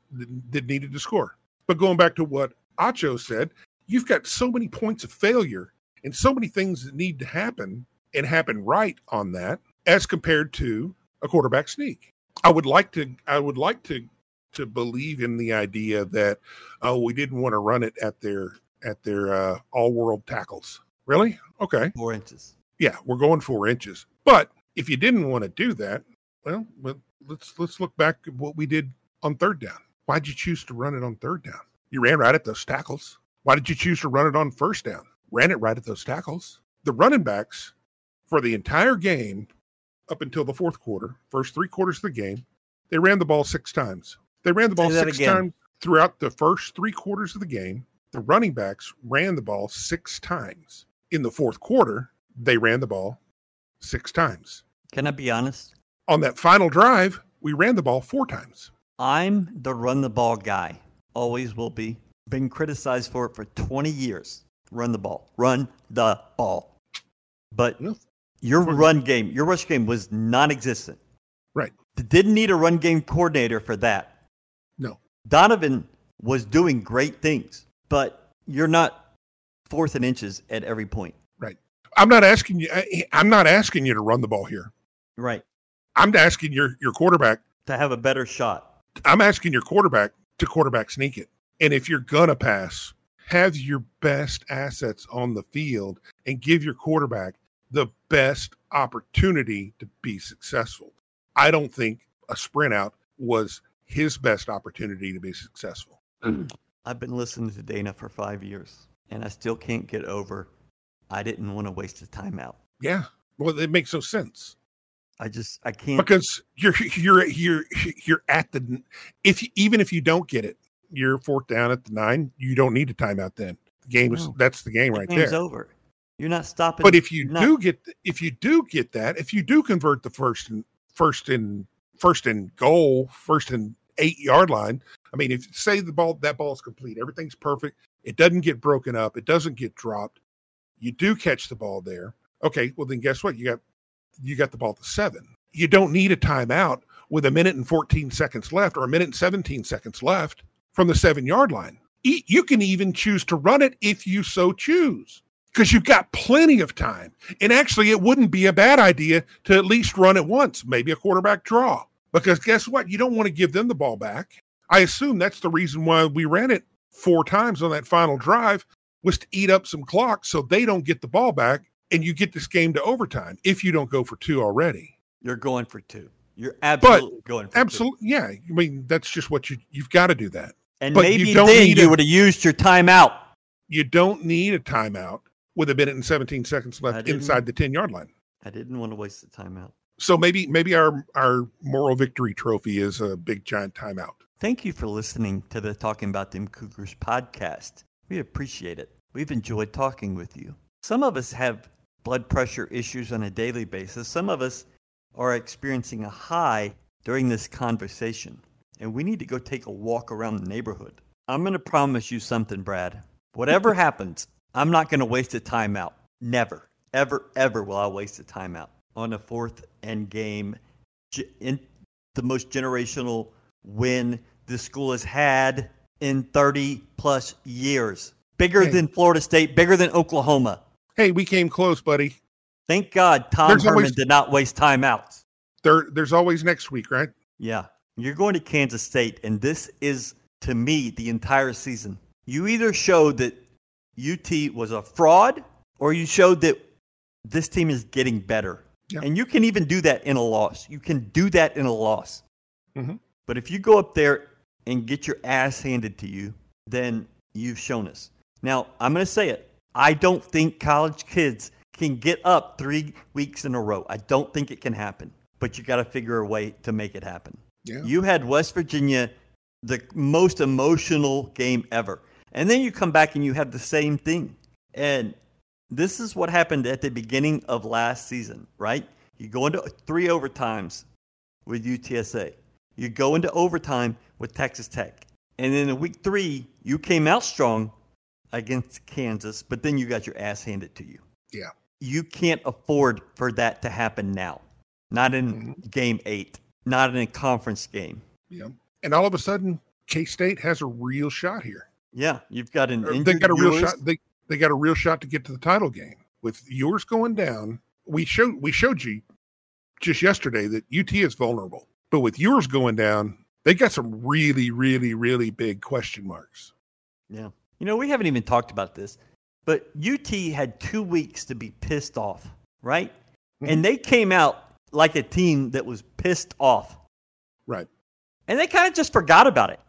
Didn't needed to score. But going back to what Acho said, you've got so many points of failure and so many things that need to happen and happen right on that as compared to a quarterback sneak. I would like to I would like to to believe in the idea that oh we didn't want to run it at their at their uh, all world tackles. Really? Okay. Four inches. Yeah, we're going 4 inches. But if you didn't want to do that, well, well, let's let's look back at what we did on third down. Why'd you choose to run it on third down? You ran right at those tackles. Why did you choose to run it on first down? Ran it right at those tackles. The running backs for the entire game up until the fourth quarter, first three quarters of the game, they ran the ball six times. They ran the ball six again. times throughout the first three quarters of the game. The running backs ran the ball six times. In the fourth quarter, they ran the ball six times. Can I be honest? On that final drive, we ran the ball four times. I'm the run the ball guy. Always will be. Been criticized for it for 20 years. Run the ball. Run the ball. But. Your run game, your rush game was non existent. Right. Didn't need a run game coordinator for that. No. Donovan was doing great things, but you're not fourth and inches at every point. Right. I'm not asking you I, I'm not asking you to run the ball here. Right. I'm asking your your quarterback To have a better shot. I'm asking your quarterback to quarterback sneak it. And if you're gonna pass, have your best assets on the field and give your quarterback the best opportunity to be successful. I don't think a sprint out was his best opportunity to be successful. I've been listening to Dana for five years, and I still can't get over I didn't want to waste a timeout. Yeah. Well, it makes no sense. I just I can't because you're you're you're you're at the if you, even if you don't get it, you're fourth down at the nine. You don't need a timeout. Then the game is that's the game the right game's there. over. You're not stopping. But if you not- do get if you do get that, if you do convert the first and first and first and goal, first and eight yard line, I mean, if say the ball that ball is complete, everything's perfect, it doesn't get broken up, it doesn't get dropped, you do catch the ball there. Okay, well then guess what? You got you got the ball at the seven. You don't need a timeout with a minute and 14 seconds left or a minute and 17 seconds left from the seven yard line. You can even choose to run it if you so choose because you've got plenty of time. And actually, it wouldn't be a bad idea to at least run it once, maybe a quarterback draw. Because guess what? You don't want to give them the ball back. I assume that's the reason why we ran it four times on that final drive was to eat up some clock so they don't get the ball back and you get this game to overtime if you don't go for two already. you're going for two. You're absolutely going for two. Absolutely. Yeah. I mean, that's just what you you've got to do that. And but you maybe don't then you would have used your timeout. You don't need a timeout with a minute and 17 seconds left inside the 10 yard line. I didn't want to waste the timeout. So maybe maybe our our moral victory trophy is a big giant timeout. Thank you for listening to the Talking About Them Cougars podcast. We appreciate it. We've enjoyed talking with you. Some of us have blood pressure issues on a daily basis. Some of us are experiencing a high during this conversation, and we need to go take a walk around the neighborhood. I'm going to promise you something, Brad. Whatever happens, I'm not going to waste a timeout. Never, ever, ever will I waste a timeout on a fourth end game in the most generational win this school has had in 30 plus years. Bigger Hey. than Florida State, bigger than Oklahoma. Hey, we came close, buddy. Thank God Tom There's Herman always- did not waste timeouts. There there's always next week, right? Yeah. You're going to Kansas State, and this is, to me, the entire season. You either showed that UT was a fraud or you showed that this team is getting better. Yeah. And you can even do that in a loss. You can do that in a loss. Mhm. But if you go up there and get your ass handed to you, then you've shown us. Now, I'm going to say it. I don't think college kids can get up three weeks in a row. I don't think it can happen. But you got to figure a way to make it happen. Yeah. You had West Virginia, the most emotional game ever. And then you come back and you have the same thing. And this is what happened at the beginning of last season, right? You go into three overtimes with UTSA. You go into overtime with Texas Tech. And then in week three, you came out strong against Kansas, but then you got your ass handed to you. Yeah. You can't afford for that to happen now. Not in mm-hmm. game eight, not in a conference game. Yeah. And all of a sudden, K State has a real shot here. Yeah, you've got an They got a real shot. They they got a real shot to get to the title game. With yours going down, we showed we showed you just yesterday that UT is vulnerable. But with yours going down, they got some really, really, really big question marks. Yeah. You know, we haven't even talked about this, but UT had two weeks to be pissed off, right? Mhm. And they came out like a team that was pissed off. Right. And they kind of just forgot about it.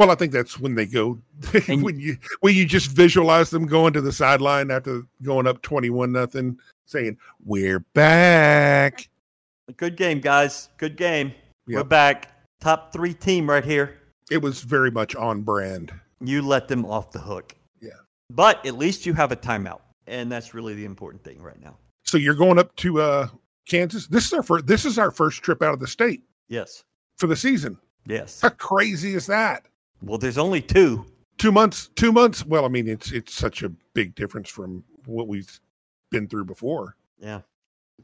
Well, I think that's when they go when you when you just visualize them going to the sideline after going up twenty one nothing, saying, We're back. Good game, guys. Good game. We're back. Top three team right here. It was very much on brand. You let them off the hook. Yeah. But at least you have a timeout. And that's really the important thing right now. So you're going up to uh Kansas. This is our first this is our first trip out of the state Yes. for the season. Yes. How crazy is that? Well, there's only two. Two months, two months. Well, I mean, it's it's such a big difference from what we've been through before. Yeah.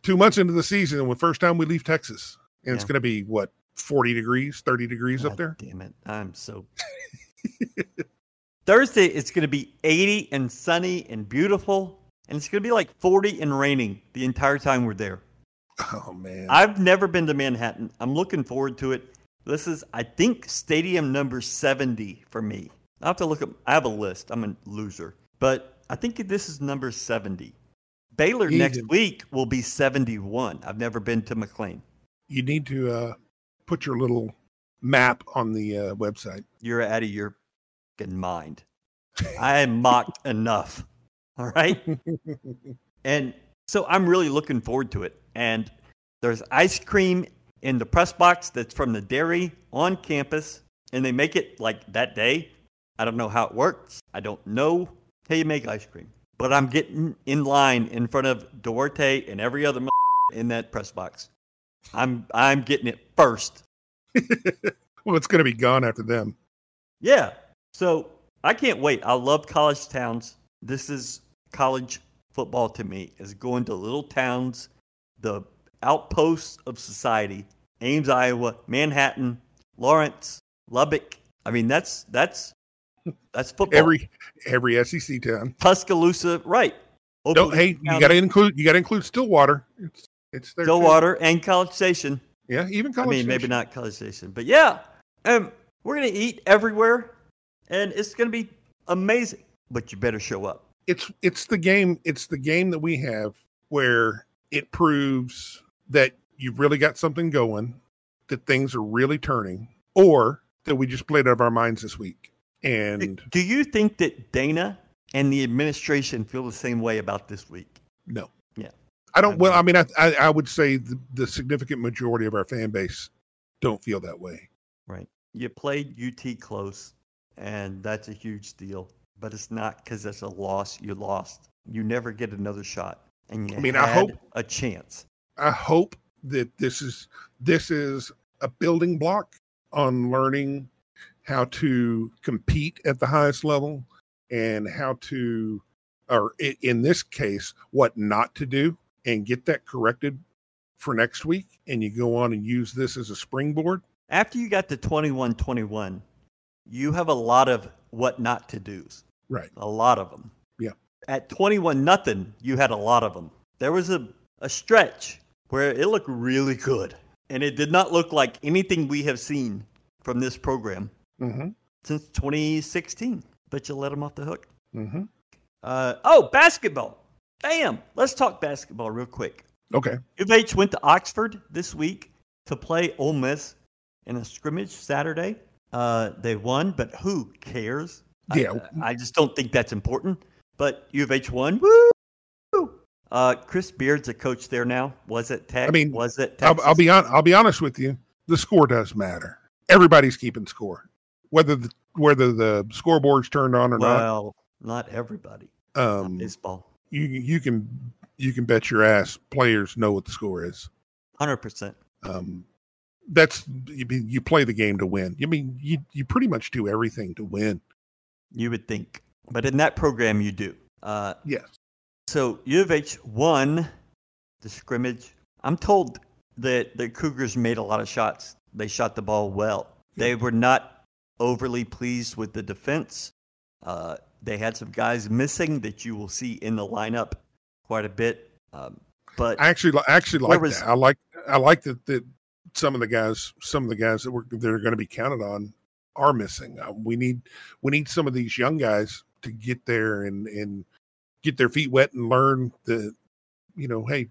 Two months into the season, and the first time we leave Texas, and it's going to be what forty degrees, thirty degrees up there. Damn it. I'm so. Thursday, it's going to be 80 and sunny and beautiful. And it's going to be like 40 and raining the entire time we're there. Oh man, I've never been to Manhattan. I'm looking forward to it. This is, I think, stadium number 70 for me. I have to look up, I have a list. I'm a loser. But I think this is number 70. Baylor next week will be 71. I've never been to McLane. you need to uh, put your little map on the uh, website. You're out of your fucking mind. I am mocked enough. All right. And so I'm really looking forward to it. And there's ice cream in the press box that's from the dairy on campus. And they make it like that day. I don't know how it works. I don't know how you make ice cream. But I'm getting in line in front of Duarte and every other in that press box. I'm I'm getting it first. well, it's going to be gone after them. Yeah. So I can't wait. I love college towns. This is college football to me is going to little towns, the outposts of society. Ames, Iowa, Manhattan, Lawrence, Lubbock. I mean, that's that's that's football. Every every SEC town. Tuscaloosa, right? Don't hey, you got to include you got to include Stillwater. It's it's there. too. Stillwater and College Station. Yeah, even College. I mean, maybe not College Station, but yeah, um, we're gonna eat everywhere, and it's gonna be amazing. But you better show up. it's it's the game it's the game that we have where it proves that you've really got something going that things are really turning or that we just played out of our minds this week and Do you think that Dana and the administration feel the same way about this week? no Yeah. i don't well i mean i i, I would say the, the significant majority of our fan base don't feel that way Right. You played UT close, and that's a huge deal. But it's not because that's a loss. You lost. You never get another shot, and you I mean, I hope- a chance. i hope that this is this is a building block on learning how to compete at the highest level and how to or in this case what not to do and get that corrected for next week and you go on and use this as a springboard After you got to 21-21, you have a lot of what not to do's. right A lot of them. Yeah. At 21 nothing, you had a lot of them. There was a, a stretch where it looked really good. And it did not look like anything we have seen from this program mm-hmm. since 2016. But you let them off the hook. Mm-hmm. Uh, oh, basketball. Bam! Let's talk basketball real quick. Okay. U of H went to Oxford this week to play Ole Miss in a scrimmage Saturday. Uh, they won, but who cares? Yeah. I, I just don't think that's important. But U of H won. Woo! Uh, Chris Beard's a coach there now. Was it Tech? I mean, was it? I'll, Texas? I'll be on. I'll be honest with you. The score does matter. Everybody's keeping score, whether the whether the scoreboard's turned on or not. well, not everybody. not. Not Um, baseball, you you can you can bet your ass players know what the score is. hundred percent. Um, that's you, mean, you play the game to win. I mean, you you pretty much do everything to win. You would think, but in that program, you do. Uh, Yes. So U of H won the scrimmage. I'm told that the Cougars made a lot of shots. They shot the ball well. They were not overly pleased with the defense. Uh, they had some guys missing that you will see in the lineup quite a bit. Um, but I actually I actually like was- that. I like I like that that some of the guys some of the guys that were that are going to be counted on are missing. Uh, we need we need some of these young guys to get there and and get their feet wet and learn the you know hey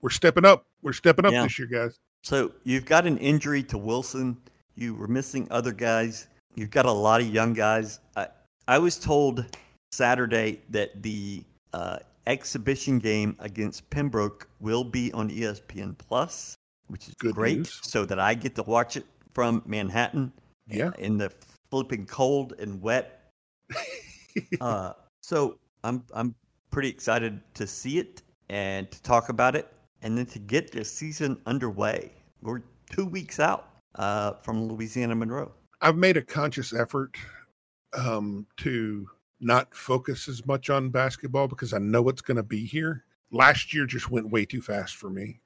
we're stepping up we're stepping up Yeah. this year guys. So you've got an injury to Wilson. You were missing other guys. You've got a lot of young guys. I, I was told Saturday that the uh, exhibition game against Pembroke will be on ESPN Plus, which is Good great, news. so that I get to watch it from Manhattan Yeah. in the flipping cold and wet. uh, so I'm I'm pretty excited to see it and to talk about it, and then to get the season underway. We're two weeks out uh, from Louisiana Monroe. I've made a conscious effort um, to not focus as much on basketball because I know it's going to be here. Last year just went way too fast for me.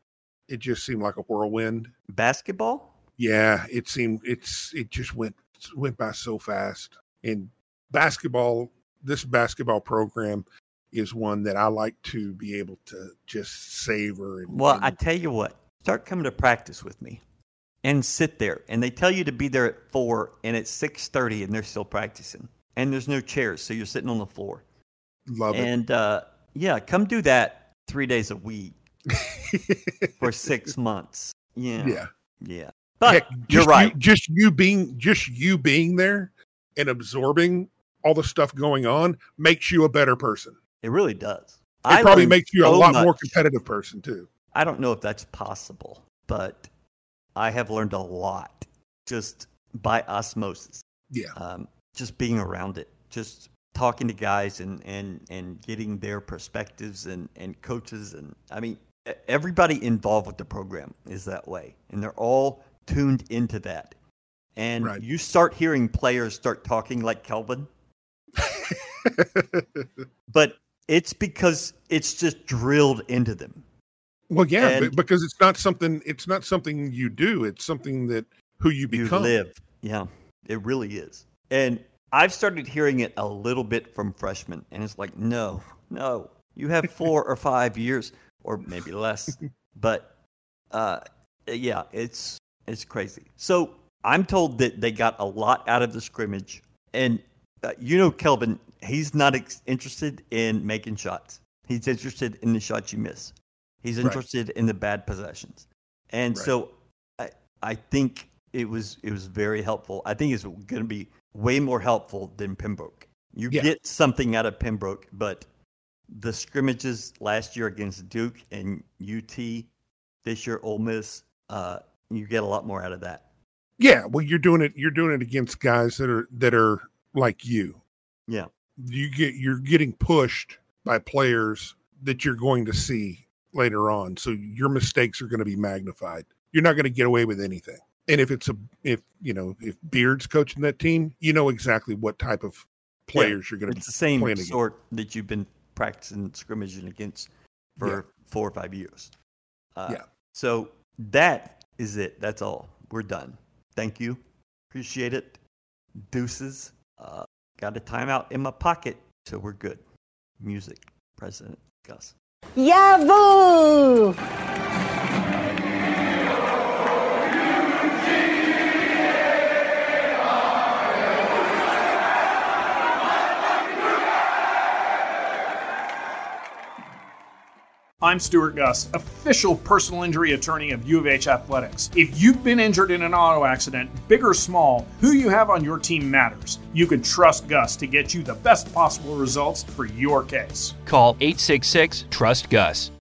It just seemed like a whirlwind. Basketball? Yeah, it seemed it's it just went went by so fast. And basketball, this basketball program is one that I like to be able to just savor. And, Well, and- I tell you what, start coming to practice with me and sit there. And they tell you to be there at four, and it's six thirty, and they're still practicing. And there's no chairs, so you're sitting on the floor. love it. And uh, yeah, come do that three days a week for six months. Yeah, yeah. yeah. But Heck, you're right. You, just you being just you being there and absorbing all the stuff going on makes you a better person. It really does. It probably makes you a so lot more competitive person too. I don't know if that's possible, but I have learned a lot just by osmosis. Yeah. um, just being around it, just talking to guys and and and getting their perspectives and and coaches and I mean everybody involved with the program is that way, and they're all tuned into that. And Right. you start hearing players start talking like Kelvin, but it's because it's just drilled into them. well, yeah, And- because it's not something it's not something you do. It's something that who you you become. live. Yeah, it really is. And I've started hearing it a little bit from freshmen, and it's like, no, no, you have four or five years, or maybe less. But uh, yeah, it's it's crazy. So I'm told that they got a lot out of the scrimmage, and uh, you know, Kelvin, he's not ex- interested in making shots. He's interested in the shots you miss. He's Right. interested in the bad possessions, and Right. so I I think it was it was very helpful. I think it's going to be way more helpful than Pembroke. You Yeah. get something out of Pembroke, but the scrimmages last year against Duke and UT, this year Ole Miss, uh, you get a lot more out of that. Yeah, well, you're doing it. You're doing it against guys that are that are like you. Yeah. you get you're getting pushed by players that you're going to see later on. So your mistakes are going to be magnified. You're not going to get away with anything. And if it's a if you know if Beard's coaching that team, you know exactly what type of players you're going to It's the same playing against. sort that you've been practicing scrimmaging against for Yeah. four or five years. Uh, Yeah. So that is it. That's all. We're done. Thank you. Appreciate it. Deuces. Uh, got a timeout in my pocket, so we're good. Music, President Guss. Yahoo! I'm Stewart Guss, official personal injury attorney of U of H Athletics. If you've been injured in an auto accident, big or small, who you have on your team matters. You can trust Guss to get you the best possible results for your case. Call 866 Trust Guss.